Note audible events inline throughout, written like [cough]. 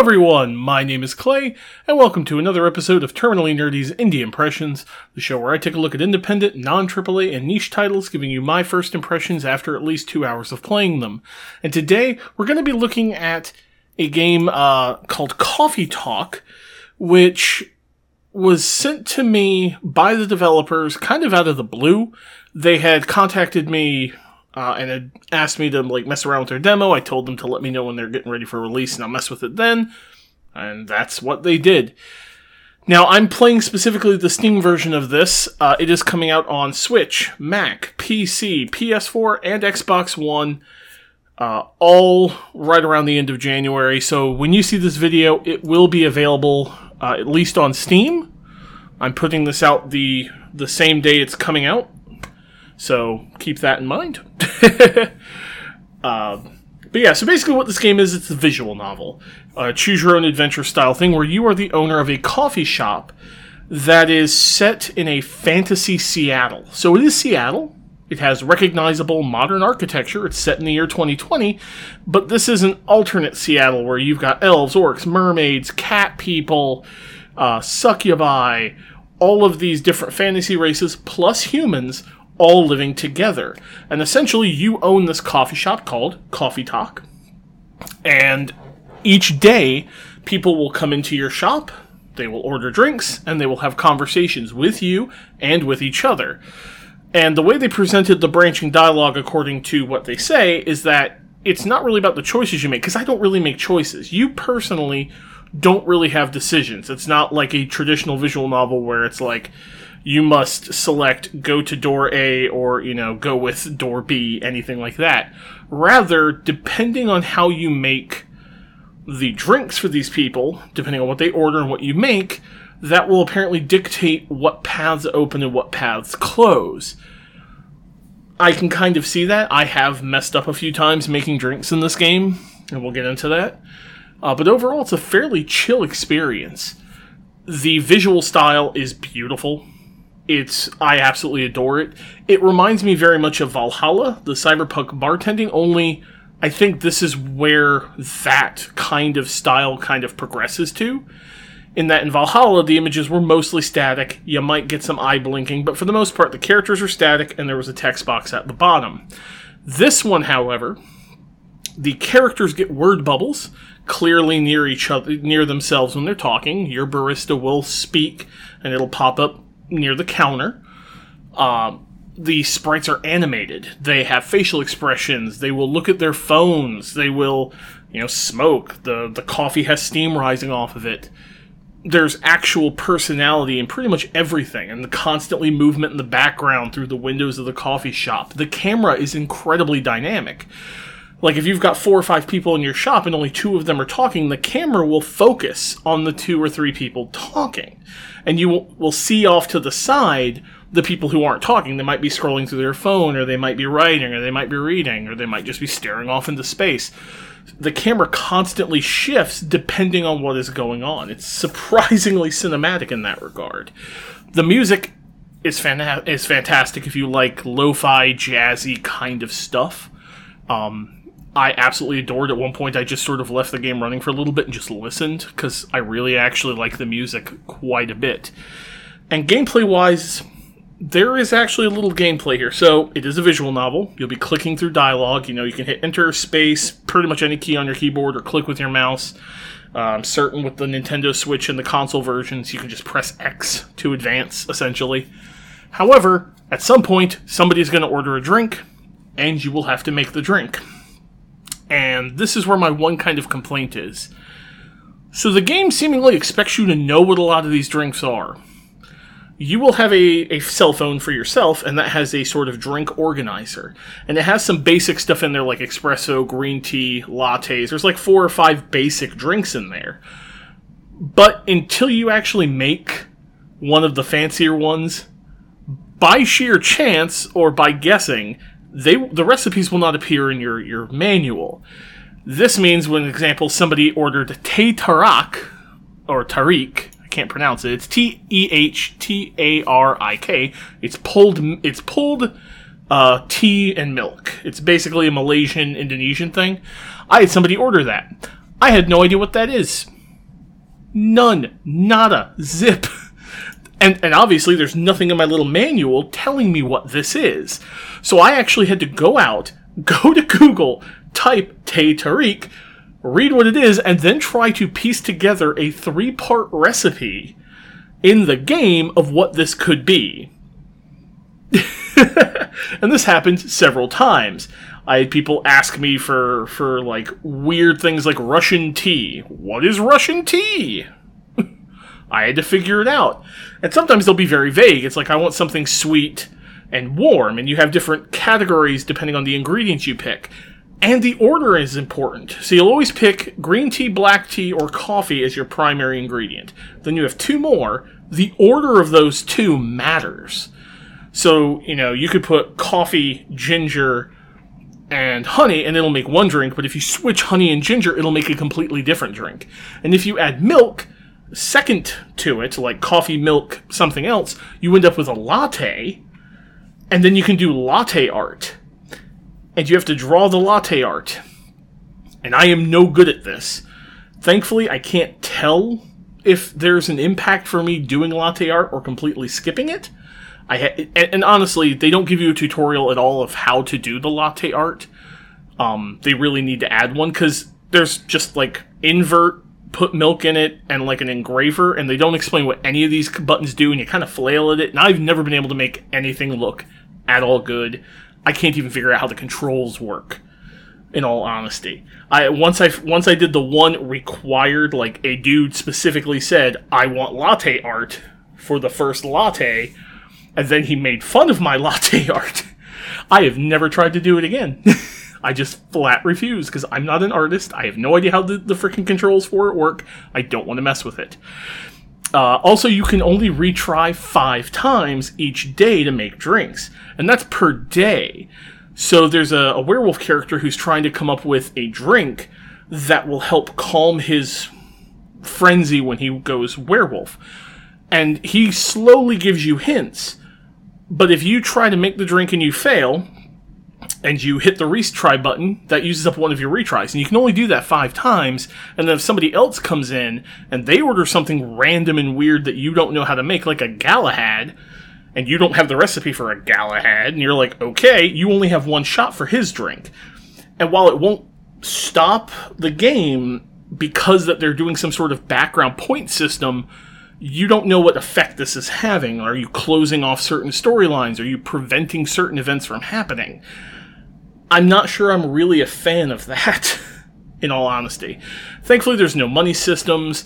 everyone, my name is Clay, and welcome to another episode of Terminally Nerdy's Indie Impressions, the show where I take a look at independent, non AAA, and niche titles, giving you my first impressions after at least two hours of playing them. And today, we're going to be looking at a game uh, called Coffee Talk, which was sent to me by the developers kind of out of the blue. They had contacted me uh, and had asked me to like mess around with their demo. I told them to let me know when they're getting ready for release, and I'll mess with it then. And that's what they did. Now I'm playing specifically the Steam version of this. Uh, it is coming out on Switch, Mac, PC, PS4, and Xbox One. Uh, all right around the end of January. So when you see this video, it will be available uh, at least on Steam. I'm putting this out the the same day it's coming out. So keep that in mind. [laughs] uh, but yeah, so basically what this game is, it's a visual novel. A choose your own adventure style thing where you are the owner of a coffee shop that is set in a fantasy Seattle. So it is Seattle. It has recognizable modern architecture. It's set in the year 2020, but this is an alternate Seattle where you've got elves, orcs, mermaids, cat people, uh, succubi, all of these different fantasy races plus humans all living together. And essentially, you own this coffee shop called Coffee Talk. And each day, people will come into your shop, they will order drinks, and they will have conversations with you and with each other. And the way they presented the branching dialogue, according to what they say, is that it's not really about the choices you make, because I don't really make choices. You personally don't really have decisions. It's not like a traditional visual novel where it's like, you must select go to door A or, you know, go with door B, anything like that. Rather, depending on how you make the drinks for these people, depending on what they order and what you make, that will apparently dictate what paths open and what paths close. I can kind of see that. I have messed up a few times making drinks in this game, and we'll get into that. Uh, but overall, it's a fairly chill experience. The visual style is beautiful. It's I absolutely adore it. It reminds me very much of Valhalla, the cyberpunk bartending. Only I think this is where that kind of style kind of progresses to. In that in Valhalla, the images were mostly static. You might get some eye blinking, but for the most part, the characters are static, and there was a text box at the bottom. This one, however, the characters get word bubbles clearly near each other, near themselves when they're talking. Your barista will speak, and it'll pop up near the counter. Um, the sprites are animated. They have facial expressions. They will look at their phones. They will, you know, smoke. The the coffee has steam rising off of it. There's actual personality in pretty much everything, and the constantly movement in the background through the windows of the coffee shop. The camera is incredibly dynamic. Like if you've got four or five people in your shop and only two of them are talking, the camera will focus on the two or three people talking. And you will, will see off to the side the people who aren't talking. They might be scrolling through their phone, or they might be writing, or they might be reading, or they might just be staring off into space. The camera constantly shifts depending on what is going on. It's surprisingly [laughs] cinematic in that regard. The music is, fan- is fantastic if you like lo fi, jazzy kind of stuff. Um, I absolutely adored. At one point, I just sort of left the game running for a little bit and just listened because I really actually like the music quite a bit. And gameplay wise, there is actually a little gameplay here. So it is a visual novel. You'll be clicking through dialogue. You know, you can hit enter, space, pretty much any key on your keyboard, or click with your mouse. I'm certain with the Nintendo Switch and the console versions, you can just press X to advance, essentially. However, at some point, somebody's going to order a drink, and you will have to make the drink. And this is where my one kind of complaint is. So the game seemingly expects you to know what a lot of these drinks are. You will have a, a cell phone for yourself, and that has a sort of drink organizer. And it has some basic stuff in there like espresso, green tea, lattes. There's like four or five basic drinks in there. But until you actually make one of the fancier ones, by sheer chance or by guessing, they the recipes will not appear in your your manual. This means, when example, somebody ordered Te Tarak or Tarik, I can't pronounce it. It's T E H T A R I K. It's pulled. It's pulled uh, tea and milk. It's basically a Malaysian Indonesian thing. I had somebody order that. I had no idea what that is. None. Nada. Zip. [laughs] And, and obviously, there's nothing in my little manual telling me what this is. So I actually had to go out, [laughs] go to Google, type Tay Tariq, read what it is, and then try to piece together a three part recipe in the game of what this could be. [laughs] and this happened several times. I had people ask me for for like weird things like Russian tea. What is Russian tea? I had to figure it out. And sometimes they'll be very vague. It's like I want something sweet and warm, and you have different categories depending on the ingredients you pick. And the order is important. So you'll always pick green tea, black tea, or coffee as your primary ingredient. Then you have two more. The order of those two matters. So, you know, you could put coffee, ginger, and honey, and it'll make one drink, but if you switch honey and ginger, it'll make a completely different drink. And if you add milk, second to it, like coffee, milk, something else, you end up with a latte, and then you can do latte art. And you have to draw the latte art. And I am no good at this. Thankfully, I can't tell if there's an impact for me doing latte art or completely skipping it. I ha- and, honestly, they don't give you a tutorial at all of how to do the latte art. Um, they really need to add one because there's just like invert, put milk in it, and like an engraver, and they don't explain what any of these buttons do, and you kind of flail at it. And I've never been able to make anything look at all good. I can't even figure out how the controls work. In all honesty, I once I once I did the one required, like a dude specifically said, "I want latte art for the first latte." and then he made fun of my [laughs] latte art. I have never tried to do it again. [laughs] I just flat refuse because I'm not an artist. I have no idea how the, the freaking controls for it work. I don't want to mess with it. Uh, also, you can only retry five times each day to make drinks, and that's per day. So there's a, a werewolf character who's trying to come up with a drink that will help calm his frenzy when he goes werewolf. And he slowly gives you hints but if you try to make the drink and you fail, and you hit the retry button, that uses up one of your retries. And you can only do that five times. And then if somebody else comes in and they order something random and weird that you don't know how to make, like a Galahad, and you don't have the recipe for a Galahad, and you're like, okay, you only have one shot for his drink. And while it won't stop the game because that they're doing some sort of background point system, you don't know what effect this is having. Are you closing off certain storylines? Are you preventing certain events from happening? I'm not sure I'm really a fan of that, [laughs] in all honesty. Thankfully, there's no money systems.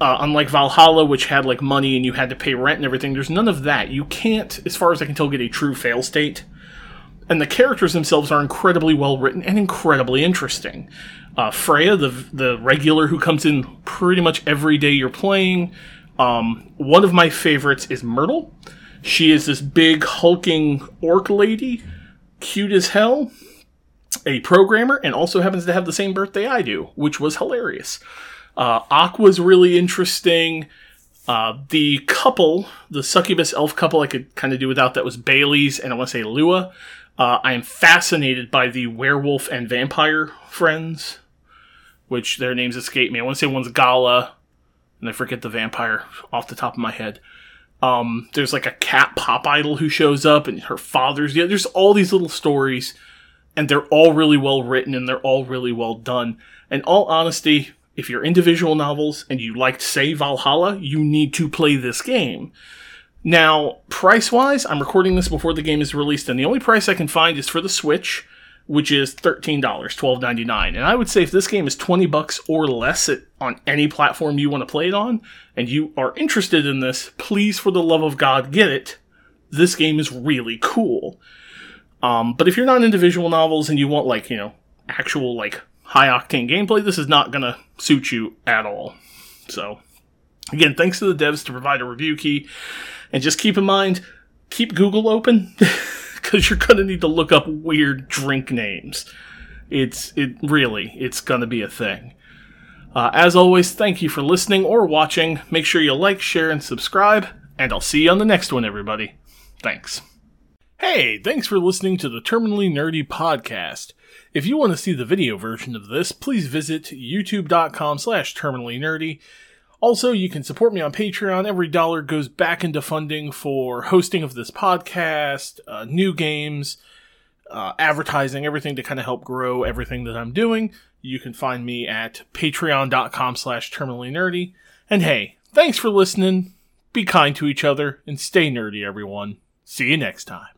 Uh, unlike Valhalla, which had like money and you had to pay rent and everything, there's none of that. You can't, as far as I can tell, get a true fail state. And the characters themselves are incredibly well written and incredibly interesting. Uh, Freya, the the regular who comes in pretty much every day you're playing, um, one of my favorites is Myrtle. She is this big hulking orc lady, cute as hell, a programmer, and also happens to have the same birthday I do, which was hilarious. Uh, Aqua's really interesting. Uh, the couple, the succubus elf couple, I could kind of do without. That was Baileys, and I want to say Lua. Uh, I am fascinated by the werewolf and vampire friends, which their names escape me. I want to say one's Gala, and I forget the vampire off the top of my head. Um, there's like a cat pop idol who shows up, and her father's. Yeah, there's all these little stories, and they're all really well written, and they're all really well done. In all honesty, if you're into visual novels and you liked, say, Valhalla, you need to play this game. Now, price wise, I'm recording this before the game is released, and the only price I can find is for the Switch which is $13, $12.99. And I would say if this game is 20 bucks or less on any platform you want to play it on, and you are interested in this, please, for the love of God, get it. This game is really cool. Um, but if you're not into visual novels and you want, like, you know, actual, like, high octane gameplay, this is not to suit you at all. So, again, thanks to the devs to provide a review key. And just keep in mind, keep Google open. [laughs] because you're to need to look up weird drink names. It's it really it's to be a thing. Uh, as always, thank you for listening or watching. Make sure you like, share, and subscribe, and I'll see you on the next one, everybody. Thanks. Hey, thanks for listening to the Terminally Nerdy podcast. If you want to see the video version of this, please visit youtube.com slash terminally nerdy. Also, you can support me on Patreon. Every dollar goes back into funding for hosting of this podcast, uh, new games, uh, advertising, everything to kind of help grow everything that I'm doing. You can find me at patreon.com slash terminally nerdy. And hey, thanks for listening. Be kind to each other and stay nerdy, everyone. See you next time.